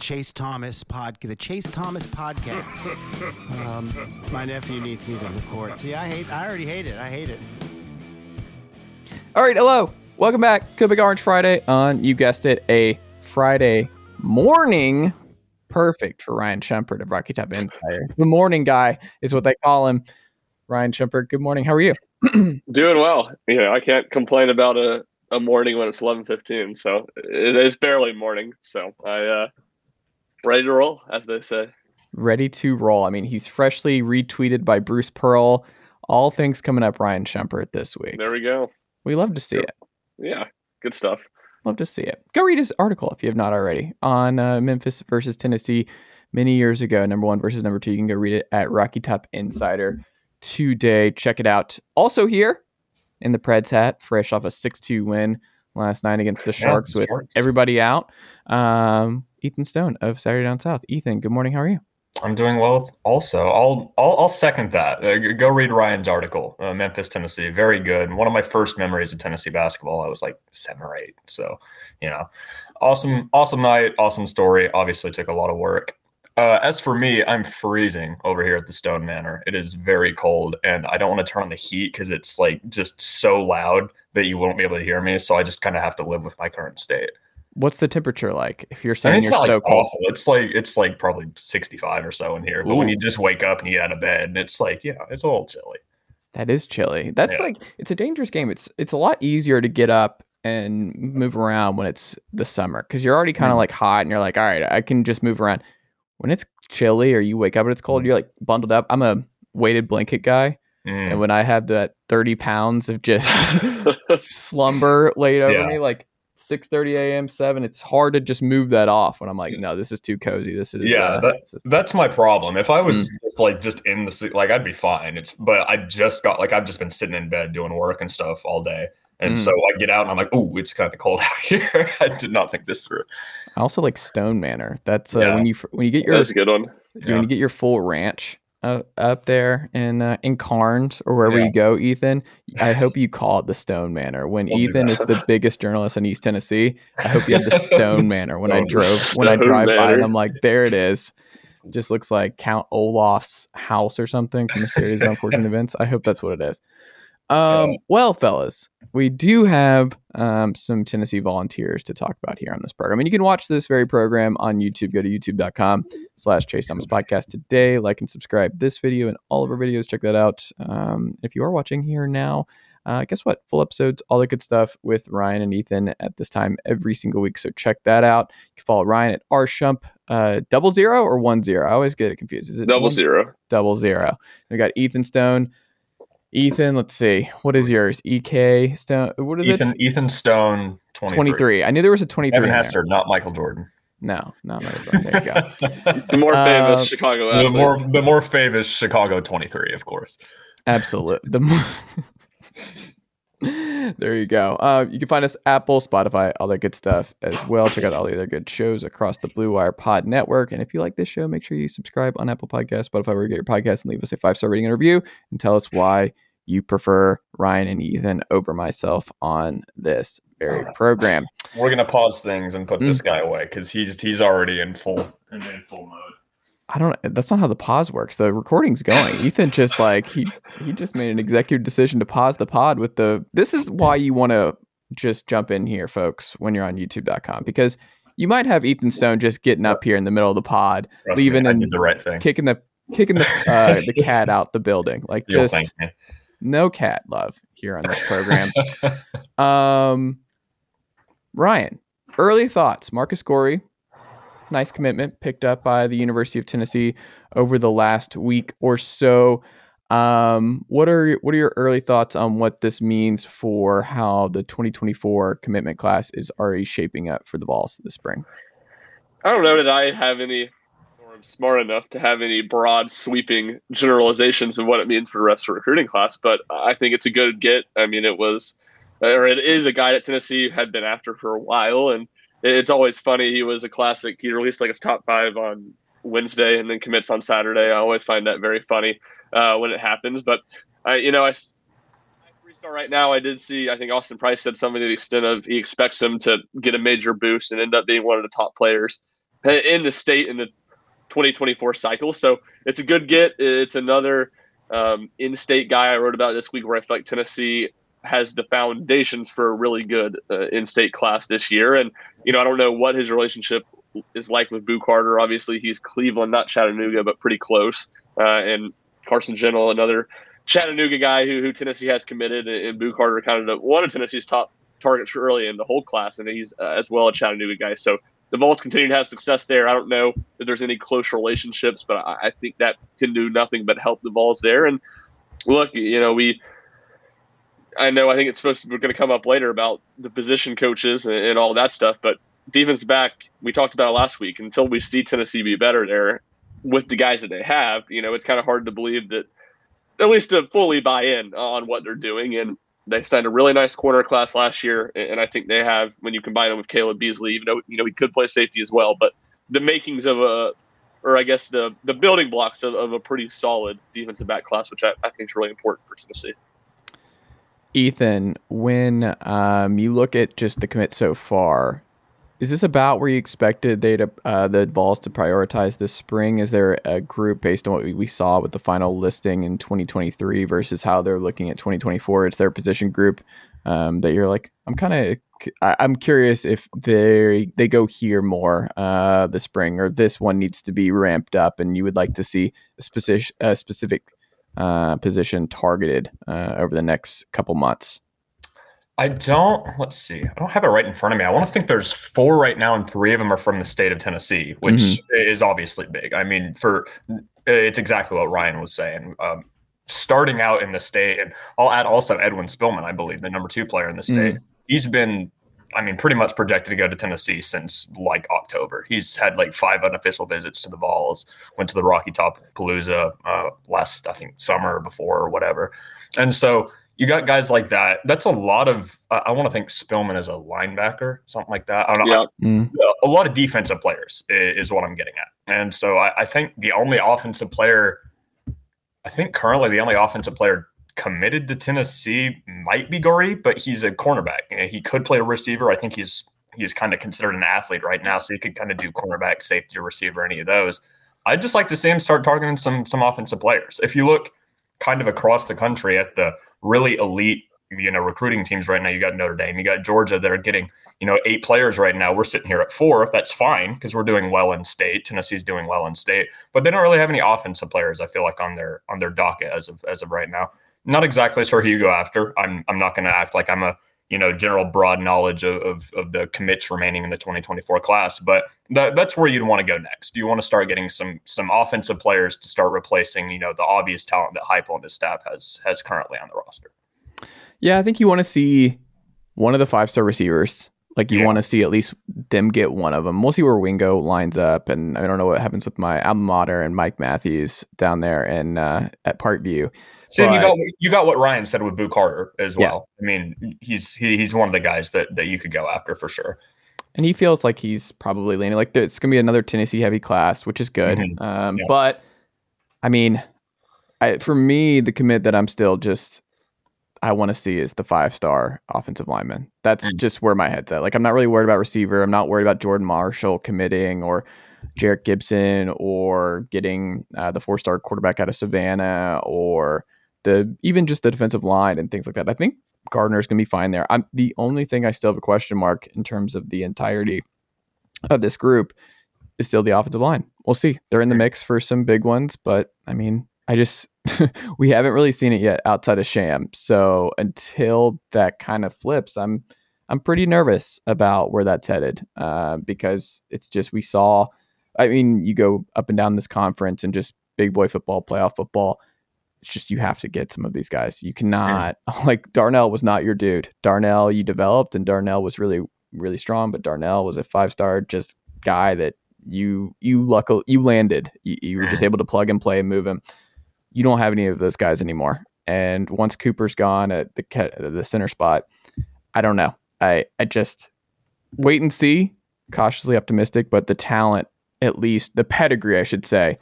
Chase Thomas podcast, the Chase Thomas podcast. um, my nephew needs me to record. See, I hate. I already hate it. I hate it. All right, hello. Welcome back to Big Orange Friday on, you guessed it, a Friday morning. Perfect for Ryan Schumpert of Rocky Top Insider. The morning guy is what they call him. Ryan Schumpert, good morning. How are you? Doing well. Yeah, I can't complain about a, a morning when it's 11:15. So it is barely morning. So I uh ready to roll, as they say. Ready to roll. I mean, he's freshly retweeted by Bruce Pearl. All things coming up, Ryan Schumpert this week. There we go. We love to see it. Yeah, good stuff. Love to see it. Go read his article if you have not already on uh, Memphis versus Tennessee many years ago, number one versus number two. You can go read it at Rocky Top Insider today. Check it out. Also here in the Preds hat, fresh off a 6-2 win last night against the Sharks yeah, with Sharks. everybody out. Um, Ethan Stone of Saturday Down South. Ethan, good morning. How are you? I'm doing well. Also, I'll I'll, I'll second that. Uh, go read Ryan's article, uh, Memphis, Tennessee. Very good. One of my first memories of Tennessee basketball. I was like seven or eight. So, you know, awesome, awesome night, awesome story. Obviously, took a lot of work. Uh, as for me, I'm freezing over here at the Stone Manor. It is very cold, and I don't want to turn on the heat because it's like just so loud that you won't be able to hear me. So I just kind of have to live with my current state. What's the temperature like? If you're saying I mean, you're so like cold, awful. it's like it's like probably 65 or so in here. But Ooh. when you just wake up and you get out of bed, and it's like, yeah, it's a little chilly. That is chilly. That's yeah. like it's a dangerous game. It's it's a lot easier to get up and move around when it's the summer because you're already kind of mm. like hot and you're like, all right, I can just move around. When it's chilly or you wake up and it's cold, mm. you're like bundled up. I'm a weighted blanket guy. Mm. And when I have that 30 pounds of just slumber laid over yeah. me, like 6:30 a.m. 7 it's hard to just move that off when I'm like no this is too cozy this is yeah uh, that, this is- that's my problem if I was mm. just like just in the like I'd be fine it's but I just got like I've just been sitting in bed doing work and stuff all day and mm. so I get out and I'm like oh it's kind of cold out here I did not think this through I also like Stone Manor that's uh, yeah. when you when you get your that's a good one when yeah. you get your full ranch uh, up there in uh, in Karns or wherever yeah. you go, Ethan. I hope you call it the Stone Manor. When we'll Ethan is the biggest journalist in East Tennessee, I hope you have the Stone Manor. When I drove, when I drive Manor. by, and I'm like, there it is. Just looks like Count Olaf's house or something from a series of unfortunate events. I hope that's what it is. Um, well, fellas, we do have um, some Tennessee volunteers to talk about here on this program. And you can watch this very program on YouTube. Go to youtube.com slash Chase Thomas Podcast today. Like and subscribe this video and all of our videos. Check that out. Um, if you are watching here now, uh, guess what? Full episodes, all the good stuff with Ryan and Ethan at this time every single week. So check that out. You can follow Ryan at R Shump, uh, double zero or one zero. I always get it confused. Is it double one? zero? Double zero. We got Ethan Stone. Ethan, let's see. What is yours? EK Stone. What is Ethan, it? Ethan Stone 23. 23. I knew there was a 23. Devin Hester, not Michael Jordan. No, not Michael Jordan. There you go. the more famous uh, Chicago athlete. The more the more famous Chicago 23, of course. Absolutely. The more there you go. Uh, you can find us Apple, Spotify, all that good stuff as well. Check out all the other good shows across the Blue Wire Pod Network. And if you like this show, make sure you subscribe on Apple Podcasts, Spotify, where you get your podcast, and leave us a five star rating and review, and tell us why you prefer Ryan and Ethan over myself on this very program. We're gonna pause things and put mm. this guy away because he's he's already in full in full mode. I don't. That's not how the pause works. The recording's going. Ethan just like he he just made an executive decision to pause the pod with the. This is why you want to just jump in here, folks, when you're on YouTube.com because you might have Ethan Stone just getting up here in the middle of the pod, Trust leaving me, and the right thing, kicking the kicking the uh, the cat out the building, like You'll just no cat love here on this program. um, Ryan, early thoughts. Marcus Goree, nice commitment picked up by the University of Tennessee over the last week or so. Um, what are what are your early thoughts on what this means for how the 2024 commitment class is already shaping up for the Vols this spring? I don't know that I have any, I'm smart enough to have any broad, sweeping generalizations of what it means for the rest of the recruiting class. But I think it's a good get. I mean, it was, or it is a guy that Tennessee had been after for a while, and it's always funny. He was a classic. He released like his top five on Wednesday and then commits on Saturday. I always find that very funny uh, when it happens. But I, you know, I three star right now. I did see. I think Austin Price said something to the extent of he expects him to get a major boost and end up being one of the top players in the state in the 2024 cycle. So it's a good get. It's another um, in-state guy I wrote about this week where I feel like Tennessee has the foundations for a really good uh, in-state class this year. And you know, I don't know what his relationship is like with Boo Carter. Obviously, he's Cleveland, not Chattanooga, but pretty close. Uh, and Carson Gentle, another Chattanooga guy who, who Tennessee has committed, and Boo Carter kind of one of Tennessee's top targets early in the whole class, and he's uh, as well a Chattanooga guy. So the Vols continue to have success there. I don't know if there's any close relationships, but I, I think that can do nothing but help the Vols there. And look, you know, we. I know. I think it's supposed to, we're going to come up later about the position coaches and, and all that stuff, but defense back, we talked about last week. Until we see Tennessee be better there with the guys that they have, you know, it's kind of hard to believe that at least to fully buy in on what they're doing. And they signed a really nice corner class last year, and I think they have when you combine them with Caleb Beasley, even though you know he could play safety as well, but the makings of a, or I guess the the building blocks of, of a pretty solid defensive back class, which I, I think is really important for Tennessee. Ethan, when um, you look at just the commit so far, is this about where you expected they to uh, the Vols to prioritize this spring? Is there a group based on what we saw with the final listing in 2023 versus how they're looking at 2024? It's their position group um, that you're like, I'm kind of, I'm curious if they they go here more uh, this spring, or this one needs to be ramped up, and you would like to see a specific a specific uh, position targeted uh, over the next couple months. I don't. Let's see. I don't have it right in front of me. I want to think there's four right now, and three of them are from the state of Tennessee, which mm-hmm. is obviously big. I mean, for it's exactly what Ryan was saying. Um, starting out in the state, and I'll add also Edwin Spillman, I believe, the number two player in the state. Mm-hmm. He's been, I mean, pretty much projected to go to Tennessee since like October. He's had like five unofficial visits to the Vols. Went to the Rocky Top Palooza uh, last, I think, summer before or whatever, and so you got guys like that. That's a lot of. Uh, I want to think Spillman as a linebacker, something like that. I don't know. Yeah. Mm. A lot of defensive players is, is, what I'm getting at, and so I, I, think the only offensive player, I think currently the only offensive player committed to Tennessee might be Goree, but he's a cornerback. He could play a receiver. I think he's he's kind of considered an athlete right now, so he could kind of do cornerback, safety, or receiver, any of those. I'd just like to see him start targeting some some offensive players. If you look kind of across the country at the really elite, you know, recruiting teams right now. You got Notre Dame, you got Georgia that are getting, you know, eight players right now. We're sitting here at four. That's fine because we're doing well in state. Tennessee's doing well in state, but they don't really have any offensive players. I feel like on their on their docket as of as of right now. Not exactly sure who you go after. I'm I'm not going to act like I'm a you know general broad knowledge of, of, of the commits remaining in the 2024 class but that, that's where you'd want to go next you want to start getting some some offensive players to start replacing you know the obvious talent that Heupel and his staff has has currently on the roster yeah, I think you want to see one of the five star receivers. Like you yeah. want to see at least them get one of them. We'll see where Wingo lines up, and I don't know what happens with my alma mater and Mike Matthews down there in uh, at Parkview. But, you got you got what Ryan said with Boo Carter as well. Yeah. I mean, he's he, he's one of the guys that that you could go after for sure. And he feels like he's probably leaning like it's going to be another Tennessee heavy class, which is good. Mm-hmm. Um, yeah. But I mean, I, for me, the commit that I'm still just I want to see is the five star offensive lineman. That's mm. just where my head's at. Like, I'm not really worried about receiver. I'm not worried about Jordan Marshall committing or Jerrick Gibson or getting uh, the four star quarterback out of Savannah or the even just the defensive line and things like that. I think Gardner's going to be fine there. I'm the only thing I still have a question mark in terms of the entirety of this group is still the offensive line. We'll see. They're in the mix for some big ones, but I mean, I just we haven't really seen it yet outside of Sham. So until that kind of flips, I'm I'm pretty nervous about where that's headed uh, because it's just we saw. I mean, you go up and down this conference and just big boy football, playoff football. It's just you have to get some of these guys. You cannot like Darnell was not your dude. Darnell you developed and Darnell was really really strong, but Darnell was a five star just guy that you you luckily you landed. You, you were just mm-hmm. able to plug and play and move him. You don't have any of those guys anymore. And once Cooper's gone at the the center spot, I don't know. I I just wait and see. Cautiously optimistic, but the talent, at least the pedigree, I should say,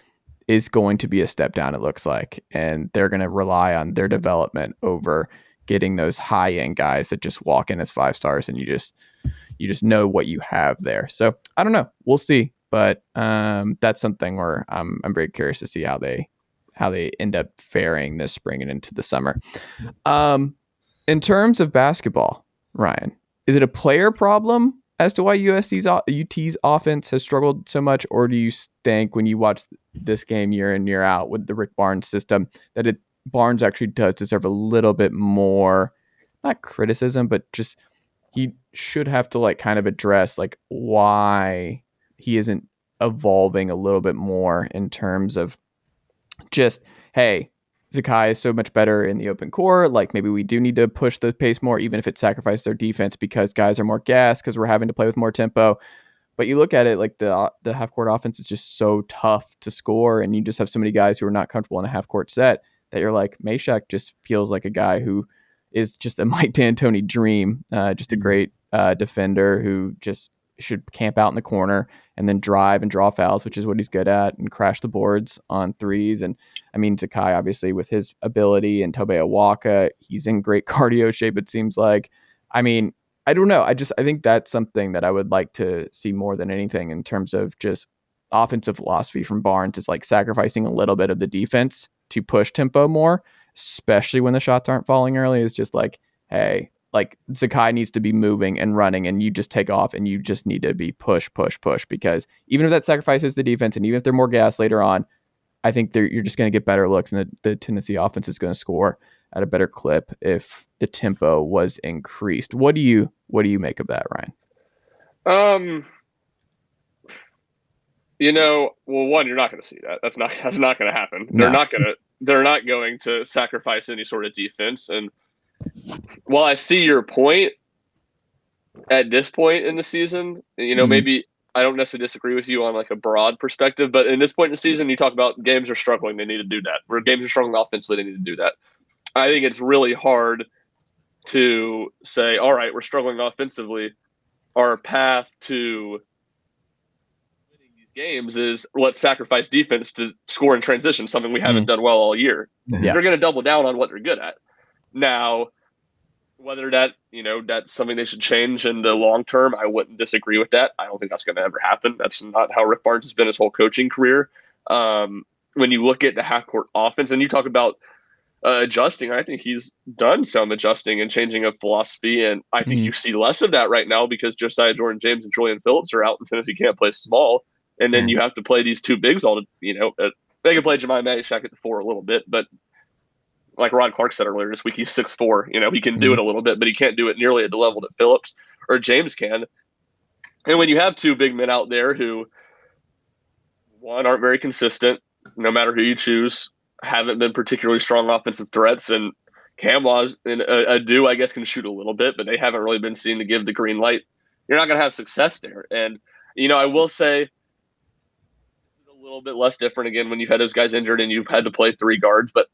is going to be a step down. It looks like, and they're going to rely on their development over getting those high end guys that just walk in as five stars, and you just you just know what you have there. So I don't know. We'll see, but um, that's something where I'm I'm very curious to see how they how they end up faring this spring and into the summer. Um, in terms of basketball, Ryan, is it a player problem as to why USC's UT's offense has struggled so much, or do you think when you watch this game year in year out with the Rick Barnes system that it Barnes actually does deserve a little bit more, not criticism, but just he should have to like kind of address like why he isn't evolving a little bit more in terms of just hey Zakai is so much better in the open core. Like maybe we do need to push the pace more, even if it sacrifices their defense because guys are more gas because we're having to play with more tempo. But you look at it like the the half court offense is just so tough to score, and you just have so many guys who are not comfortable in a half court set that you're like Mashack just feels like a guy who is just a Mike D'Antoni dream, uh, just a mm-hmm. great uh, defender who just should camp out in the corner and then drive and draw fouls, which is what he's good at, and crash the boards on threes. And I mean, Zakai, obviously, with his ability, and Tobe Awaka, he's in great cardio shape, it seems like. I mean, I don't know. I just, I think that's something that I would like to see more than anything in terms of just offensive philosophy from Barnes is like sacrificing a little bit of the defense to push tempo more, especially when the shots aren't falling early, is just like, hey, like Zakai needs to be moving and running, and you just take off, and you just need to be push, push, push. Because even if that sacrifices the defense, and even if they're more gas later on, I think you're just going to get better looks, and the, the Tennessee offense is going to score at a better clip if the tempo was increased. What do you what do you make of that, Ryan? Um, you know, well, one, you're not going to see that. That's not that's not going to happen. No. They're not going to they're not going to sacrifice any sort of defense. And while I see your point at this point in the season, you know, mm-hmm. maybe I don't necessarily disagree with you on like a broad perspective, but in this point in the season, you talk about games are struggling, they need to do that. Where games are struggling offensively, they need to do that. I think it's really hard to say, all right, we're struggling offensively. Our path to winning these games is let's sacrifice defense to score in transition, something we haven't mm. done well all year. Yeah. They're going to double down on what they're good at. Now, whether that you know that's something they should change in the long term, I wouldn't disagree with that. I don't think that's going to ever happen. That's not how Rick Barnes has been his whole coaching career. Um, when you look at the half court offense, and you talk about uh, adjusting, I think he's done some adjusting and changing of philosophy, and I think mm you see less of that right now because Josiah Jordan James and Julian Phillips are out, and Tennessee can't play small and then you have to play these two bigs all. You know, uh, they can play Jahmai Mashack at the four a little bit, but like Ron Clark said earlier this week, he's six four. You know, he can do it mm-hmm. a little bit, but he can't do it nearly at the level that Phillips or James can. And when you have two big men out there who one aren't very consistent, no matter who you choose, haven't been particularly strong offensive threats, and Nkamhoua and a, a do I guess can shoot a little bit, but they haven't really been seen to give the green light. You're not going to have success there. And you know, I will say a little bit less different again when you've had those guys injured and you've had to play three guards. But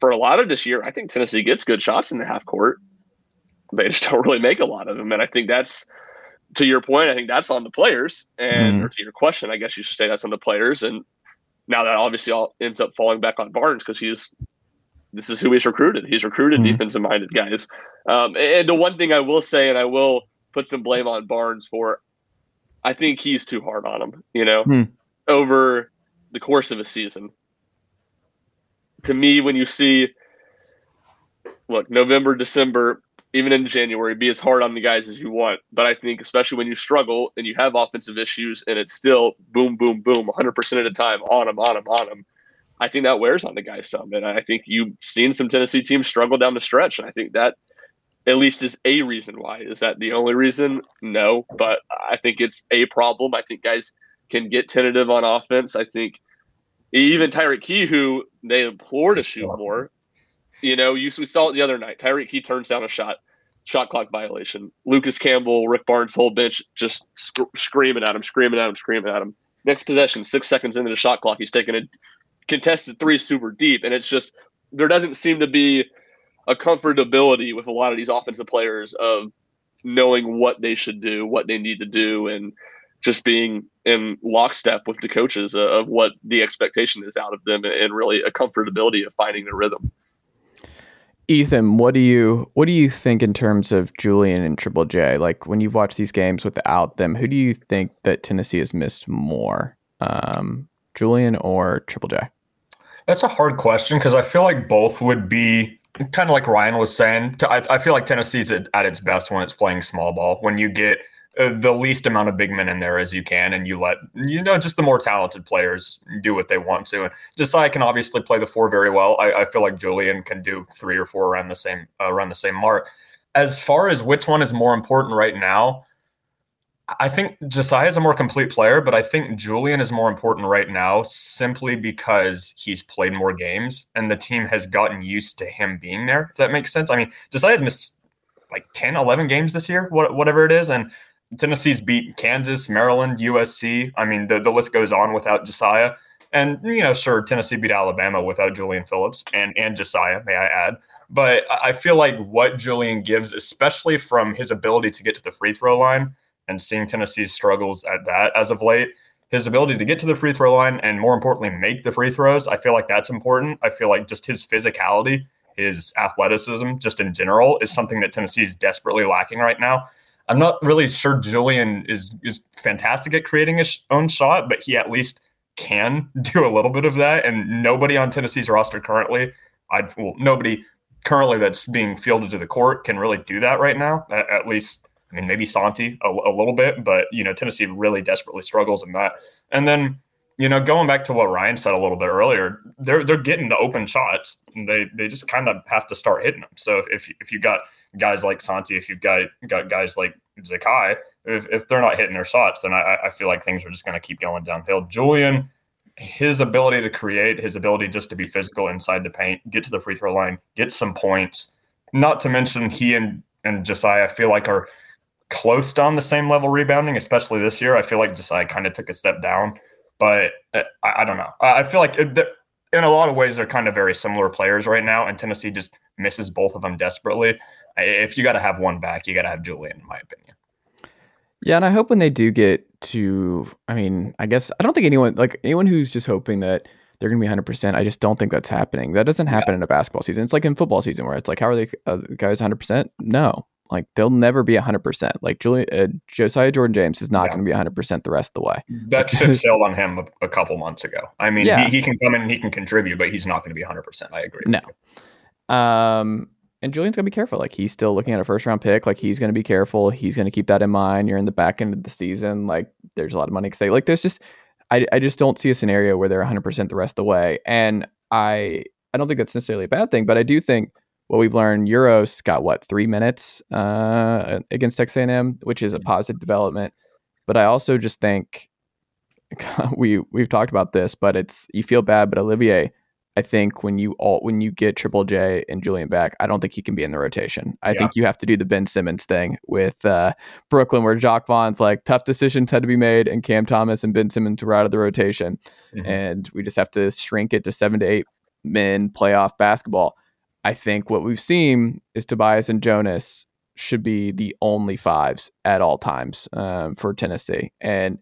for a lot of this year, I think Tennessee gets good shots in the half court. They just don't really make a lot of them. And I think that's to your point, I think that's on the players. And mm. to your question, I guess you should say that's on the players. And now that obviously all ends up falling back on Barnes because he's this is who he's recruited. He's recruited mm. defensive minded guys. Um, and the one thing I will say, and I will put some blame on Barnes for, I think he's too hard on him. You know, mm. over the course of a season. To me, when you see, look, November, December, even in January, be as hard on the guys as you want. But I think, especially when you struggle and you have offensive issues and it's still boom, boom, boom, 100% of the time on them, on them, on them, I think that wears on the guys some. And I think you've seen some Tennessee teams struggle down the stretch. And I think that at least is a reason why. Is that the only reason? No, but I think it's a problem. I think guys can get tentative on offense. I think even Tyreke Key, who they implore to shoot more, you know, you we saw it the other night. Tyreke he turns down a shot, shot clock violation. Lucas Campbell, Rick Barnes, whole bench just sc- screaming at him, screaming at him, screaming at him. Next possession, six seconds into the shot clock, he's taking a contested three super deep, and it's just there doesn't seem to be a comfortability with a lot of these offensive players of knowing what they should do, what they need to do, and just being in lockstep with the coaches of what the expectation is out of them, and really a comfortability of finding the rhythm. Ethan, what do you what do you think in terms of Julian and Triple J? Like when you've watched these games without them, who do you think that Tennessee has missed more, um, Julian or Triple J? That's a hard question because I feel like both would be kind of like Ryan was saying. I, I feel like Tennessee's at, at its best when it's playing small ball. When you get uh, the least amount of big men in there as you can, and you let you know just the more talented players do what they want to. And Josiah can obviously play the four very well. I, I feel like Julian can do three or four around the same uh, around the same mark. As far as which one is more important right now, I think Josiah is a more complete player, but I think Julian is more important right now simply because he's played more games and the team has gotten used to him being there. If that makes sense. I mean, Josiah's missed like 10, 11 games this year, whatever it is. And Tennessee's beat Kansas, Maryland, USC. I mean, the, the list goes on without Josiah. And, you know, sure, Tennessee beat Alabama without Julian Phillips and, and Josiah, may I add. But I feel like what Julian gives, especially from his ability to get to the free throw line and seeing Tennessee's struggles at that as of late, his ability to get to the free throw line and more importantly, make the free throws, I feel like that's important. I feel like just his physicality, his athleticism, just in general, is something that Tennessee is desperately lacking right now. I'm not really sure Julian is is fantastic at creating his own shot, but he at least can do a little bit of that. And nobody on Tennessee's roster currently, I well, nobody currently that's being fielded to the court can really do that right now. At, at least, I mean, maybe Santi a, a, little bit, but you know, Tennessee really desperately struggles in that. And then, you know, going back to what Ryan said a little bit earlier, they're they're getting the open shots. And they they just kind of have to start hitting them. So if if, if you got guys like Santi, if you've got got guys like Zakai, if, if they're not hitting their shots, then I, I feel like things are just going to keep going downhill. Julian, his ability to create, his ability just to be physical inside the paint, get to the free throw line, get some points. Not to mention he and and Josiah, I feel like are close on the same level rebounding, especially this year. I feel like Josiah kind of took a step down, but uh, I, I don't know. I feel like it, in a lot of ways they're kind of very similar players right now, and Tennessee just misses both of them desperately if you got to have one back, you got to have Julian, in my opinion. Yeah, and I hope when they do get to, I mean, I guess I don't think anyone like anyone who's just hoping that they're going to be 100%. I just don't think that's happening. That doesn't happen yeah. in a basketball season. It's like in football season where it's like, how are they uh, guys 100%? No, like they'll never be 100%. Like Julian, uh, Josiah Jordan James is not yeah. going to be 100% the rest of the way. That ship sailed on him a, a, couple months ago. I mean, yeah. he, he can come in and he can contribute, but he's not going to be 100%. I agree. No. Um, and Julian's gonna be careful. Like he's still looking at a first round pick. Like he's gonna be careful. He's gonna keep that in mind. You're in the back end of the season. Like there's a lot of money to say. Like there's just I I just don't see a scenario where they're 100 percent the rest of the way. And I I don't think that's necessarily a bad thing, but I do think what we've learned, Uros got what three minutes uh, against Texas A&M, which is a positive development. But I also just think we we've talked about this, but it's you feel bad, but Olivier I think when you all when you get Triple J and Julian back, I don't think he can be in the rotation. I yeah. think you have to do the Ben Simmons thing with uh, Brooklyn, where Jacque Vaughn's like tough decisions had to be made, and Cam Thomas and Ben Simmons were out of the rotation, mm-hmm. and we just have to shrink it to seven to eight men playoff basketball. I think what we've seen is Tobias and Jonas should be the only fives at all times um, for Tennessee, and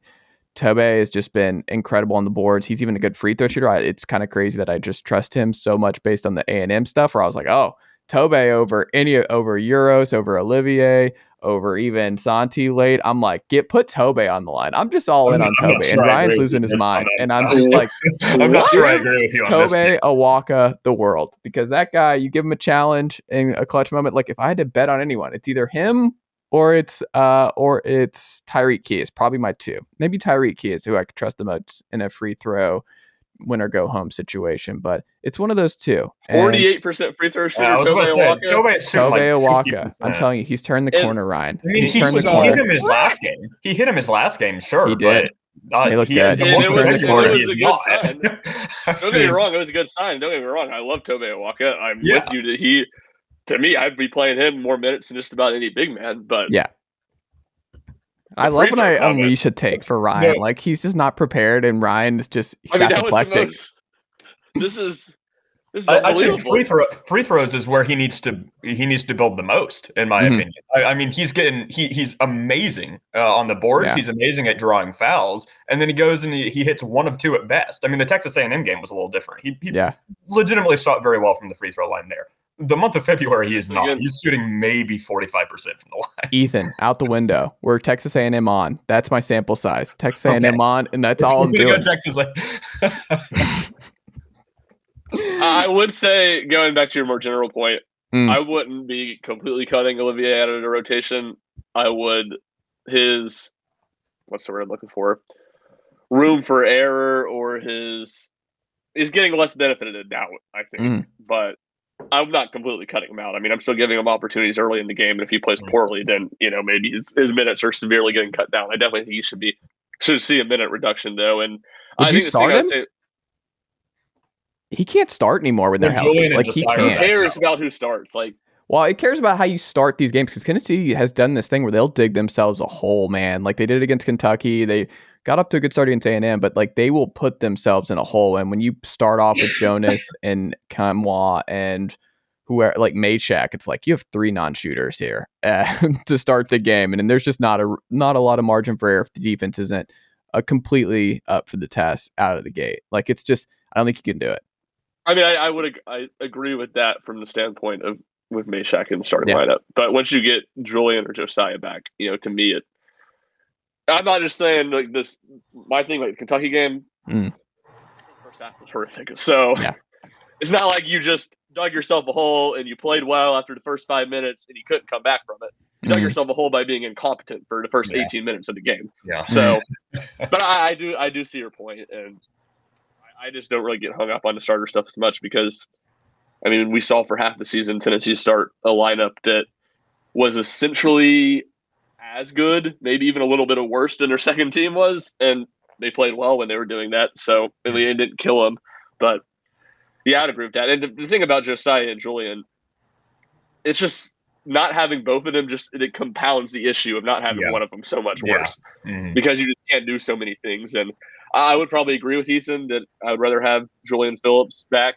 Tobe has just been incredible on the boards. He's even a good free throw shooter. I, it's kind of crazy that I just trust him so much based on the A and M stuff. Where I was like, oh, Tobe over any over Uros, over Olivier, over even Santi late. I'm like, get put Tobe on the line. I'm just all in on Tobe, sure and Ryan's losing his mind, and I'm just like, I'm not sure I agree with you. Tobe Awaka, the world, because that guy, you give him a challenge in a clutch moment. Like if I had to bet on anyone, it's either him or it's uh or it's Tyreke Key is probably my two. Maybe Tyreke Key is who I could trust the most in a free throw win or go home situation, but it's one of those two. Forty-eight percent free throw shooter. Yeah, I was going to Tobe say, Awaka. Tobe is shooting Tobe like Awaka. I'm telling you, he's turned the And- corner, Ryan. I mean, he's he, turned the corner. he corner. hit him his last game. He hit him his last game, sure. He did. But, uh, He looked he, good. The And most it was- effective it player was a good not. Don't get me wrong, it was a good sign. Don't get me wrong, I love Tobe Awaka. I'm Yeah. with you that he, to me, I'd be playing him more minutes than just about any big man. But Yeah. I The love when I comment. unleash a take for Ryan. No. Like he's just not prepared, and Ryan is just he's I mean, that was the apoplectic. most. This is this is I, I think free throw free throws is where he needs to he needs to build the most, in my Mhm. opinion. I, I mean, he's getting he he's amazing uh, on the boards. Yeah. He's amazing at drawing fouls, and then he goes and he, he hits one of two at best. I mean, the Texas A&M game was a little different. He, he Yeah, legitimately shot very well from the free throw line there. The month of February, he is not. Again- He's shooting maybe forty five percent from the line. Ethan out the window. We're Texas A&M on. That's my sample size. Texas A&M on, and that's all I'm doing. go Texas. Like, I would say, going back to your more general point, Mm. I wouldn't be completely cutting Olivier out of the rotation. I would his what's the word I'm looking for? Room for error or his he's getting less benefited now, I think. Mm. But I'm not completely cutting him out. I mean, I'm still giving him opportunities early in the game, and if he plays poorly, then you know maybe his, his minutes are severely getting cut down. I definitely think he should be should see a minute reduction though. And Would I you think the thing start I say, He can't start anymore when they're healthy. Like he Josiah are who can't. cares about who starts? Like Well, it cares about how you start these games because Tennessee has done this thing where they'll dig themselves a hole, man. Like they did it against Kentucky. They got up to a good start against A&M, but like they will put themselves in a hole. And when you start off with Jonas and Kamwa and whoever, like Mashack, it's like you have three non-shooters here uh, to start the game, and then there's just not a not a lot of margin for error if the defense isn't uh, completely up for the test out of the gate. Like it's just, I don't think you can do it. I mean, I, I would ag- I agree with that from the standpoint of with Mashack in the starting Yeah. lineup. But once you get Julian or Josiah back, you know, to me, it. I'm not just saying like this. My thing, like the Kentucky game, Mm. first half was horrific. So Yeah. it's not like you just dug yourself a hole and you played well after the first five minutes and you couldn't come back from it. You dug Mhm. yourself a hole by being incompetent for the first Yeah. 18 minutes of the game. yeah. So, but I, I do I do see your point, and I, I just don't really get hung up on the starter stuff as much because, I mean, we saw for half the season Tennessee start a lineup that was essentially as good, maybe even a little bit of worse than their second team was, and they played well when they were doing that. So I mean, it didn't kill them, but yeah, I'd agree with that. And the, the thing about Josiah and Julian, it's just not having both of them just it compounds the issue of not having Yeah. one of them so much Yeah. worse Mhm. because you just can't do so many things. And I would probably agree with Ethan that I would rather have Julian Phillips back.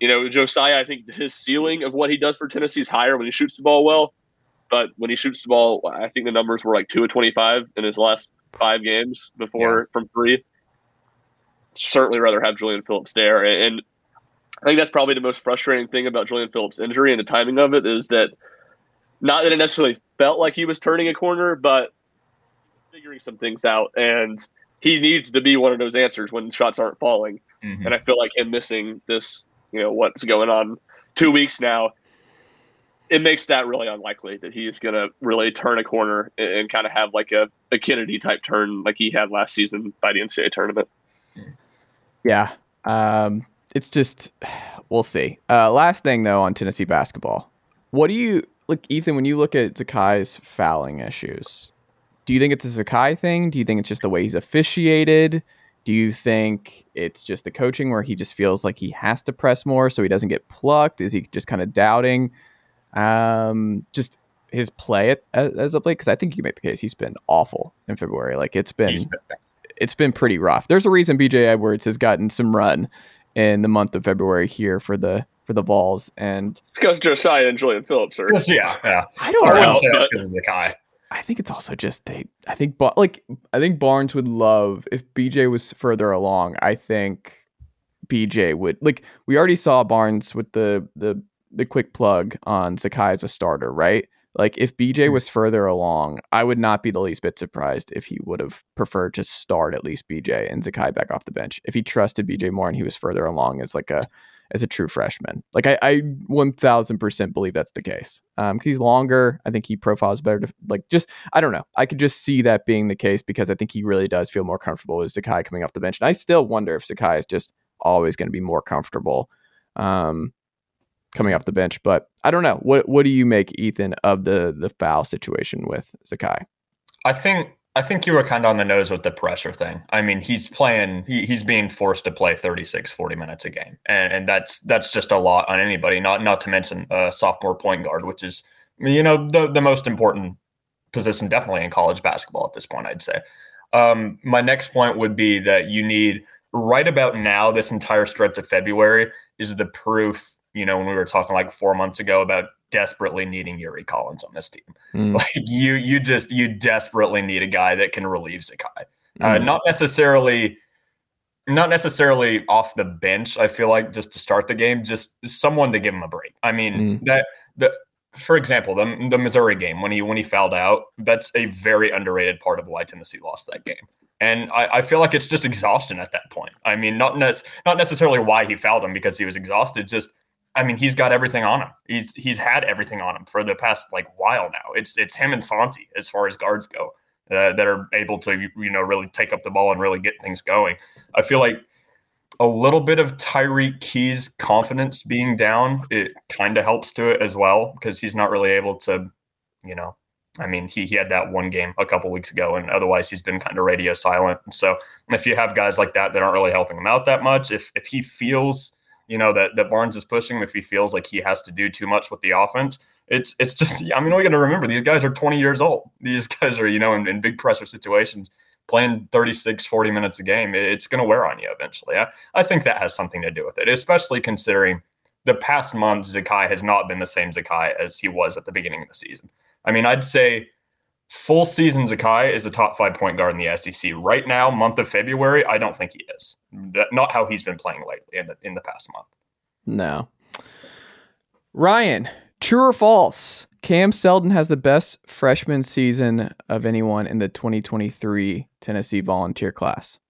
You know, Josiah, I think his ceiling of what he does for Tennessee is higher when he shoots the ball well. But when he shoots the ball, I think the numbers were like two of 25 in his last five games before from three. Certainly rather have Julian Phillips there. And I think that's probably the most frustrating thing about Julian Phillips' injury and the timing of it is that not that it necessarily felt like he was turning a corner, but figuring some things out. And he needs to be one of those answers when shots aren't falling. Mhm. And I feel like him missing this, you know, what's going on two weeks now, it makes that really unlikely that he's going to really turn a corner and, and kind of have like a, a Kennedy type turn like he had last season by the NCAA tournament. Yeah. Um, it's just we'll see. Uh, last thing though on Tennessee basketball, what do you look, Ethan? When you look at Zakai's fouling issues, do you think it's a Zakai thing? Do you think it's just the way he's officiated? Do you think it's just the coaching where he just feels like he has to press more so he doesn't get plucked? Is he just kind of doubting um, just his play at, as, as of late? Because I think you make the case he's been awful in February. Like it's been He's- it's been pretty rough. There's a reason BJ Edwards has gotten some run in the month of February here for the for the Vols, and Because Josiah and Julian Phillips are. Just- yeah, yeah. I don't I know. wouldn't but- that's because of the guy. I think it's also just they. I think, Ba- like, I think Barnes would love if BJ was further along. I think BJ would like. We already saw Barnes with the the the quick plug on Zakai as a starter, right? Like, if BJ was further along, I would not be the least bit surprised if he would have preferred to start at least BJ and Zakai back off the bench. If he trusted BJ more and he was further along as like a as a true freshman. Like I, I 1000% believe that's the case. Um, he's longer. I think he profiles better to like just, I don't know. I could just see that being the case because I think he really does feel more comfortable with Zakai coming off the bench. And I still wonder if Zakai is just always going to be more comfortable um, coming off the bench. But I don't know. What what do you make, Ethan, of the the foul situation with Zakai? I think I think you were kind of on the nose with the pressure thing. I mean, he's playing, he, he's being forced to play 36, 40 minutes a game. And, and that's that's just a lot on anybody, not not to mention a sophomore point guard, which is, you know, the, the most important position definitely in college basketball at this point, I'd say. Um, my next point would be that you need right about now, this entire stretch of February is the proof, you know, when we were talking like four months ago about desperately needing Yuri Collins on this team. Mm. Like you, you just you desperately need a guy that can relieve Zakai. Uh, mm. Uh, not necessarily, not necessarily off the bench. I feel like just to start the game, just someone to give him a break. I mean mm. that the for example, the the Missouri game when he when he fouled out, that's a very underrated part of why Tennessee lost that game. And I, I feel like it's just exhaustion at that point. I mean, not ne- not necessarily why he fouled him because he was exhausted, just I mean, he's got everything on him. He's he's had everything on him for the past like while now. It's it's him and Santi as far as guards go uh, that are able to you know really take up the ball and really get things going. I feel like a little bit of Tyreke Key's confidence being down it kind of helps to it as well because he's not really able to, you know. I mean, he, he had that one game a couple weeks ago, and otherwise he's been kind of radio silent. So if you have guys like that that aren't really helping him out that much, if if he feels you know, that, that Barnes is pushing him if he feels like he has to do too much with the offense. It's it's just I mean, we got to remember these guys are 20 years old. These guys are, you know, in, in big pressure situations playing 36, 40 minutes a game. It's going to wear on you eventually. I, I think that has something to do with it, especially considering the past month, Zakai has not been the same Zakai as he was at the beginning of the season. I mean, I'd say full season Zakai is a top five point guard in the SEC right now. Month of February, I don't think he is. That, not how he's been playing lately in the in the past month. No. Ryan, true or false? Cam Seldon has the best freshman season of anyone in the 2023 Tennessee Volunteer class.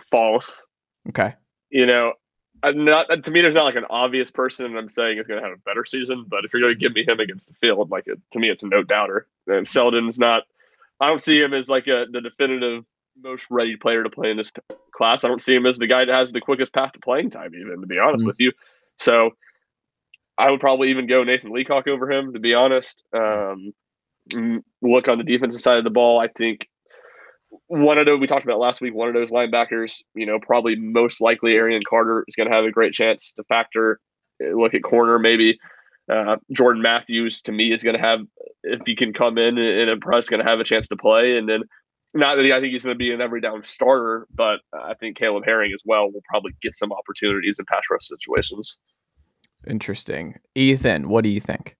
False. Okay. You know, I'm not to me. There's not like an obvious person I'm saying is going to have a better season, but if you're going to give me him against the field, like it, to me, it's a no doubter. And Seldon's not. I don't see him as like a the definitive most ready player to play in this class. I don't see him as the guy that has the quickest path to playing time, even to be honest mm-hmm. with you. So I would probably even go Nathan Leacock over him, to be honest. Um, look on the defensive side of the ball. I think one of those we talked about last week. One of those linebackers, you know, probably most likely Arion Carter is going to have a great chance to factor. Uh, look at corner, maybe uh, Jordan Matthews to me is going to have if he can come in and impress, going to have a chance to play. And then not that he, I think he's going to be an every down starter, but I think Caleb Herring as well will probably get some opportunities in pass rush situations. Interesting, Ethan. What do you think?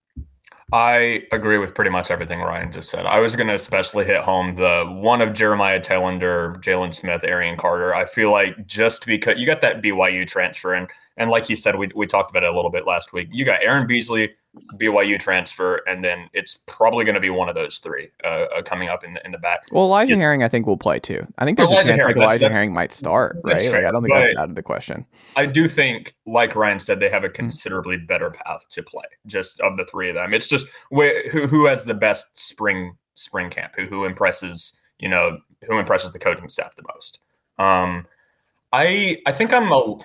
I agree with pretty much everything Ryan just said. I was going to especially hit home the one of Jeremiah Telander, Jalen Smith, Arion Carter. I feel like just because you got that BYU transfer in, and like you said, we, we talked about it a little bit last week. You got Aaron Beasley, BYU transfer, and then it's probably going to be one of those three uh, uh, coming up in the in the back. Well, Elijah Just, Herring, I think will play too. I think there's Elijah a chance Herring, like Elijah that's, Herring might start, right? Like, I don't think that's out of the question. I do think, like Ryan said, they have a mm. considerably better path to play. Just of the three of them, it's just who who has the best spring spring camp, who who impresses you know who impresses the coaching staff the most. Um, I I think I'm a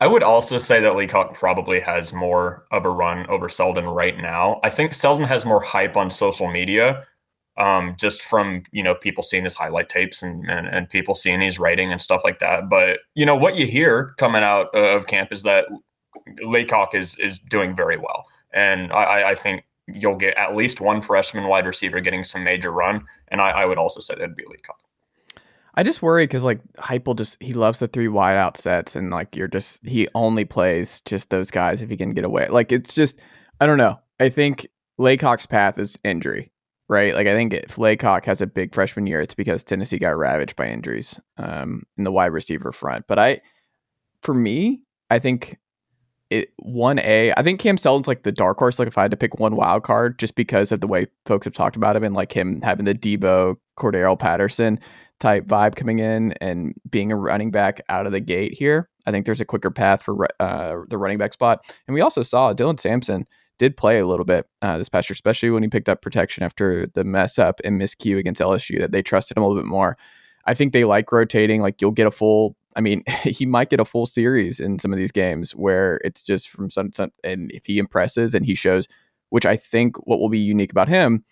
I would also say that Leacock probably has more of a run over Seldon right now. I think Seldon has more hype on social media, um, just from you know people seeing his highlight tapes and, and and people seeing his writing and stuff like that. But you know what you hear coming out of camp is that Leacock is is doing very well, and I, I think you'll get at least one freshman wide receiver getting some major run, and I, I would also say that'd be Leacock. I just worry because like Heupel just he loves the three wide out sets and like you're just he only plays just those guys if he can get away. Like it's just I don't know. I think Leacock's path is injury, right? Like I think if Laycock has a big freshman year, it's because Tennessee got ravaged by injuries um, in the wide receiver front. But I, for me, I think it one A. I think Cam Seldon's like the dark horse. Like if I had to pick one wild card, just because of the way folks have talked about him and like him having the Deebo Cordarrelle Patterson type vibe coming in and being a running back out of the gate here. I think there's a quicker path for uh, the running back spot. And we also saw Dylan Sampson did play a little bit uh, this past year, especially when he picked up protection after the mess up and miscue against LSU, that they trusted him a little bit more. I think they like rotating. Like you'll get a full. I mean, he might get a full series in some of these games where it's just from to sun. And if he impresses and he shows, which I think what will be unique about him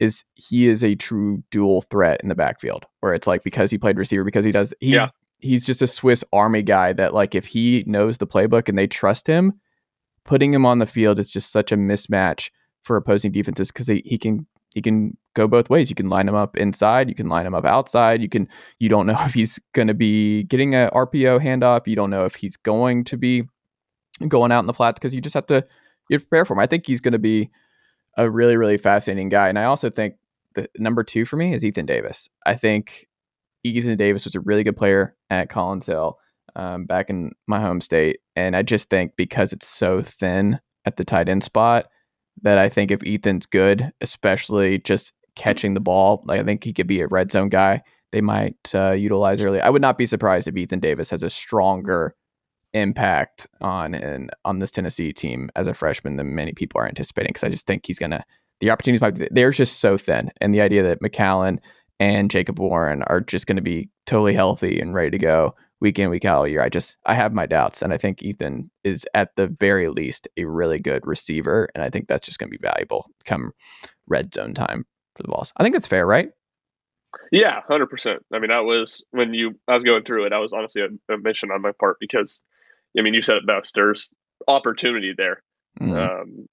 is he is a true dual threat in the backfield, where it's like because he played receiver, because he does he Yeah. he's just a Swiss Army guy that like if he knows the playbook and they trust him, putting him on the field is just such a mismatch for opposing defenses because he can he can go both ways. You can line him up inside, you can line him up outside. You can you don't know if he's going to be getting a RPO handoff. You don't know if he's going to be going out in the flats because you just have to you prepare for him. I think he's going to be a really really fascinating guy, and I also think the number two for me is Ethan Davis. I think Ethan Davis was a really good player at Collins Hill um, back in my home state, and I just think because it's so thin at the tight end spot that I think if Ethan's good, especially just catching the ball, like I think he could be a red zone guy. They might uh, utilize early. I would not be surprised if Ethan Davis has a stronger impact on and on this Tennessee team as a freshman than many people are anticipating because I just think he's gonna the opportunities might they're just so thin and the idea that McCallan and Jacob Warren are just going to be totally healthy and ready to go week in week out all year. I just I have my doubts and I think Ethan is at the very least a really good receiver and I think that's just going to be valuable come red zone time for the balls. I think that's fair, right? Yeah, hundred percent. I mean, that was when you I was going through it. I was honestly a, a mission on my part because, I mean, you said it best. There's opportunity there. Mhm. Um,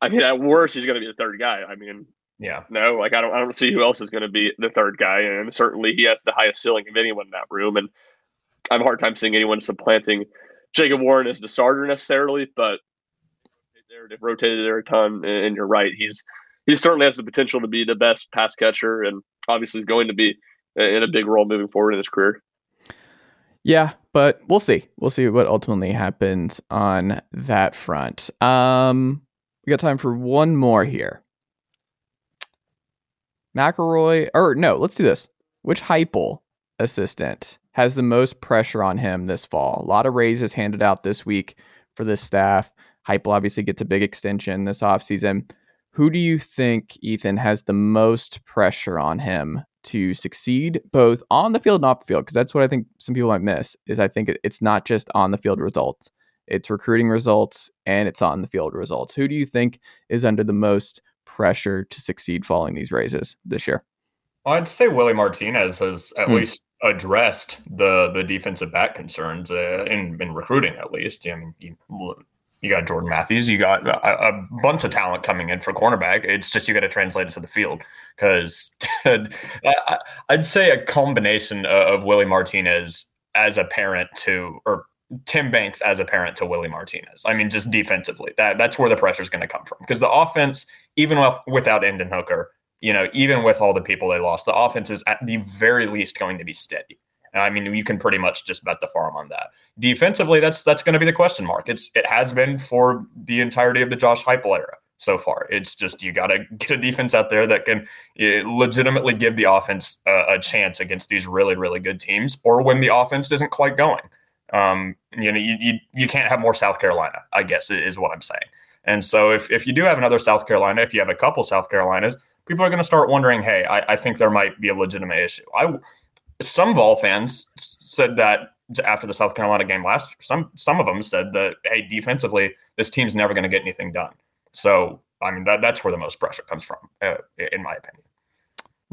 I mean, at worst, he's going to be the third guy. I mean, Yeah. no, like I don't, I don't see who else is going to be the third guy, and certainly he has the highest ceiling of anyone in that room. And I have a hard time seeing anyone supplanting Jacob Warren as the starter necessarily, but they've rotated there a ton, and you're right. He's he certainly has the potential to be the best pass catcher, and obviously is going to be in a big role moving forward in his career. Yeah, but we'll see. We'll see what ultimately happens on that front. Um, we got time for one more here. McElroy, or no, let's do this. Which Heupel assistant has the most pressure on him this fall? A lot of raises handed out this week for this staff. Heupel obviously gets a big extension this offseason. Who do you think, Ethan, has the most pressure on him to succeed both on the field and off the field? Because that's what I think some people might miss. Is I think it's not just on the field results; it's recruiting results and it's on the field results. Who do you think is under the most pressure to succeed following these raises this year? Well, I'd say Willie Martinez has at Hmm. least addressed the the defensive back concerns uh, in in recruiting. At least, I mean, you got Jordan Matthews, you got a, a bunch of talent coming in for cornerback. It's just you got to translate it to the field because I'd say a combination of Willie Martinez as a parent to or Tim Banks as a parent to Willie Martinez. I mean, just defensively, that that's where the pressure is going to come from because the offense, even with, without Hendon Hooker, you know, even with all the people they lost, the offense is at the very least going to be steady. I mean, you can pretty much just bet the farm on that. Defensively, that's that's going to be the question mark. It's it has been for the entirety of the Josh Heupel era so far. It's just you got to get a defense out there that can eh, legitimately give the offense a, a chance against these really really good teams, or when the offense isn't quite going. Um, you know, you, you you can't have more South Carolina. I guess is what I'm saying. And so if if you do have another South Carolina, if you have a couple South Carolinas, people are going to start wondering, hey, I, I think there might be a legitimate issue. I some Vol fans said that after the South Carolina game last year. Some some of them said that hey, defensively, this team's never going to get anything done. So I mean that that's where the most pressure comes from, uh, in my opinion.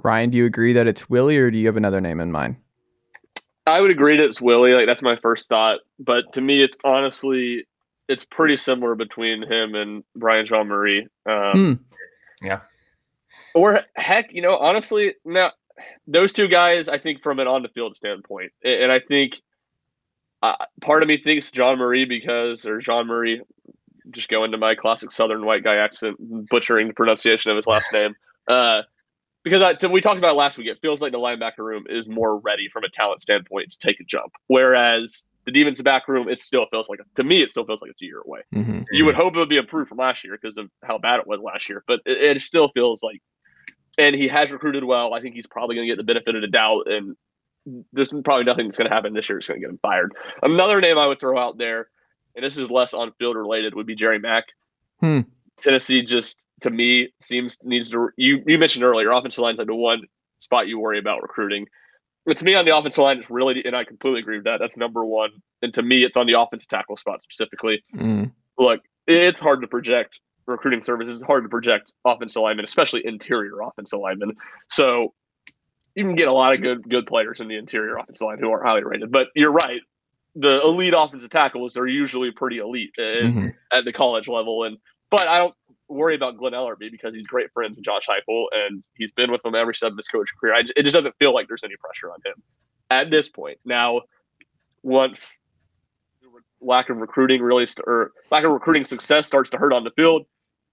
Ryan, do you agree that it's Willie, or do you have another name in mind? I would agree that it's Willie. Like that's my first thought, but to me, it's honestly it's pretty similar between him and Brian Jean-Mary. Um, Hmm. Or heck, you know, honestly, now those two guys, I think from an on the field standpoint, and I think uh, part of me thinks John Marie because or Jean-Mary, just go into my classic Southern white guy accent, butchering the pronunciation of his last name. Uh, because I, we talked about it last week, it feels like the linebacker room is more ready from a talent standpoint to take a jump, whereas the defensive back room, it still feels like to me, it still feels like it's a year away. Mhm. You would hope it would be improved from last year because of how bad it was last year, but it, it still feels like. And he has recruited well. I think he's probably going to get the benefit of the doubt, and there's probably nothing that's going to happen this year that's going to get him fired. Another name I would throw out there, and this is less on field related, would be Jerry Mack. Hmm. Tennessee just to me seems needs to. You you mentioned earlier, offensive line's like the one spot you worry about recruiting. But to me on the offensive line, it's really, and I completely agree with that. That's number one. And to me, it's on the offensive tackle spot specifically. Mm. Look, it's hard to project recruiting services. It's hard to project offensive linemen, especially interior offensive linemen. So you can get a lot of good good players in the interior offensive line who are highly rated. But you're right. The elite offensive tackles are usually pretty elite in, Mhm. at the college level. And but I don't worry about Glen Elarbee because he's great friends with Josh Heupel and he's been with him every step of his coaching career. I, it just doesn't feel like there's any pressure on him at this point. Now, once lack of recruiting really st- or lack of recruiting success starts to hurt on the field,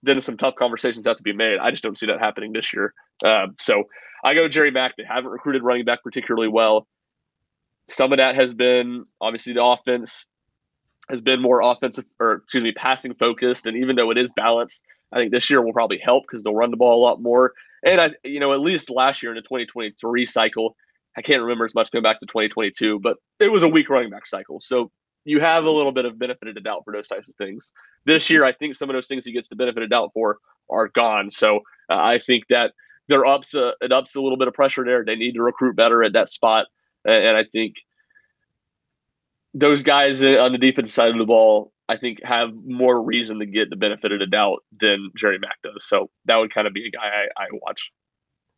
then some tough conversations have to be made. I just don't see that happening this year. Um, so I go Jerry Mack. They haven't recruited running back particularly well. Some of that has been obviously the offense has been more offensive or excuse me, passing focused. And even though it is balanced, I think this year will probably help because they'll run the ball a lot more. And I, you know, at least last year in the 2023 cycle, I can't remember as much going back to 2022, but it was a weak running back cycle. So you have a little bit of benefit of the doubt for those types of things. This year, I think some of those things he gets the benefit of doubt for are gone. So uh, I think that there ups a, it ups a little bit of pressure there. They need to recruit better at that spot, and, and I think those guys uh, on the defensive side of the ball, I think, have more reason to get the benefit of the doubt than Jerry Mack does. So that would kind of be a guy I, I watch.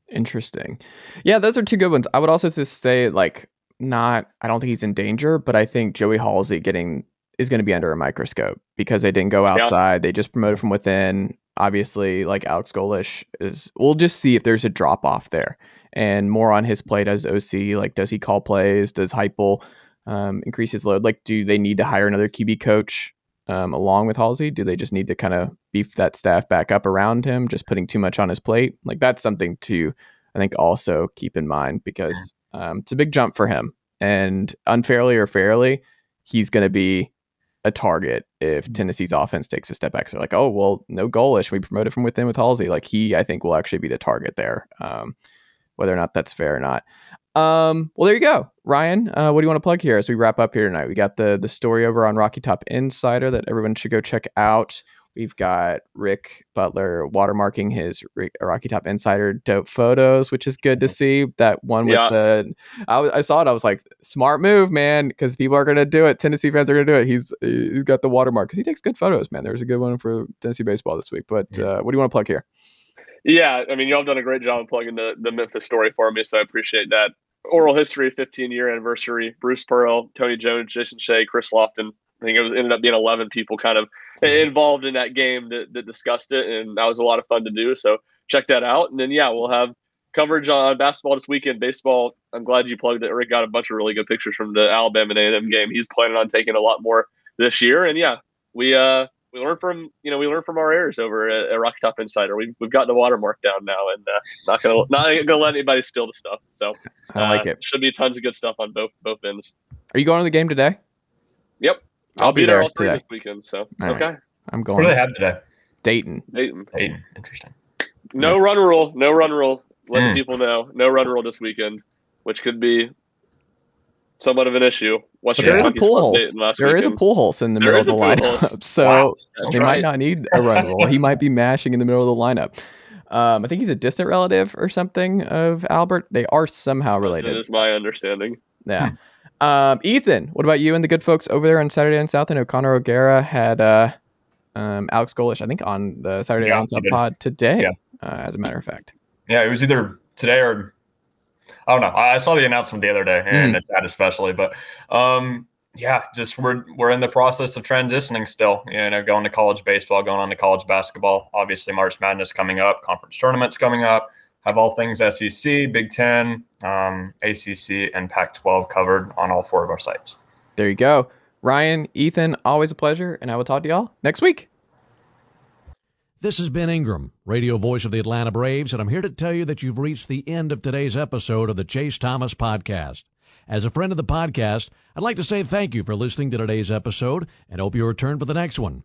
Interesting. Yeah, those are two good ones. I would also just say like not I don't think he's in danger, but I think Joey Halzle getting is going to be under a microscope because they didn't go Yeah. outside. They just promoted from within. Obviously, like Alex Golesh is we'll just see if there's a drop off there. And more on his plate as OC, like does he call plays? Does Heupel um, increase his load? Like, do they need to hire another QB coach um, along with Halzle? Do they just need to kind of beef that staff back up around him, just putting too much on his plate? Like that's something to I think also keep in mind because um, it's a big jump for him, and unfairly or fairly, he's going to be a target if Tennessee's offense takes a step back. So like, oh well, no Golesh. We promoted from within with Halzle. Like he, I think, will actually be the target there. Um, whether or not that's fair or not. Um, well, there you go, Ryan. Uh, what do you want to plug here as we wrap up here tonight? We got the the story over on Rocky Top Insider that everyone should go check out. We've got Rick Butler watermarking his Rocky Top Insider dope photos, which is good to see. That one with Yeah. the, I, I saw it. I was like, smart move, man, because people are gonna do it. Tennessee fans are gonna do it. He's he's got the watermark because he takes good photos, man. There's a good one for Tennessee baseball this week. But Yeah. uh, what do you want to plug here? Yeah, I mean, y'all have done a great job of plugging the, the Memphis story for me, so I appreciate that. Oral history, 15 year anniversary. Bruce Pearl, Tony Jones, Jason Shea, Chris Lofton. I think it was ended up being 11 people kind of involved in that game that, that discussed it, and that was a lot of fun to do. So check that out, and then yeah, we'll have coverage on basketball this weekend. Baseball, I'm glad you plugged it. Rick got a bunch of really good pictures from the Alabama and A&M game. He's planning on taking a lot more this year, and yeah, we uh we learn from you know we learn from our errors over at, at Rocky Top Insider. We've we've gotten the watermark down now, and uh, not gonna not gonna let anybody steal the stuff. So I like uh, it. Should be tons of good stuff on both both ends. Are you going to the game today? Yep, I'll be there all today. this weekend. So All right. okay, I'm going. What do they have today? Dayton. Dayton. Hayden. Interesting. No run rule. No run rule. Letting Mm. people know. No run rule this weekend, which could be somewhat of an issue. Watching There is a pool play holes. Dayton last There is a pool holes in the There middle of the lineup, holes. so Wow. They right. might not need a run roll. he might be mashing in the middle of the lineup. Um, I think he's a distant relative or something of Albert. They are somehow related. is my understanding. Yeah. Um, Ethan, what about you and the good folks over there on Saturday Down South? I know Connor O'Gara had uh, um, Alex Golesh, I think, on the Saturday Yeah, Down South pod today, Yeah. uh, as a matter of fact. Yeah, it was either today or I don't know. I saw the announcement the other day and the chat especially, but um, yeah, just we're we're in the process of transitioning still. You know, going to college baseball, going on to college basketball. Obviously, March Madness coming up, conference tournaments coming up. Have all things SEC, Big Ten, um, ACC, and Pac-12 covered on all four of our sites. There you go. Ryan, Ethan, always a pleasure, and I will talk to y'all next week. This is Ben Ingram, radio voice of the Atlanta Braves, and I'm here to tell you that you've reached the end of today's episode of the Chase Thomas Podcast. As a friend of the podcast, I'd like to say thank you for listening to today's episode and hope you return for the next one.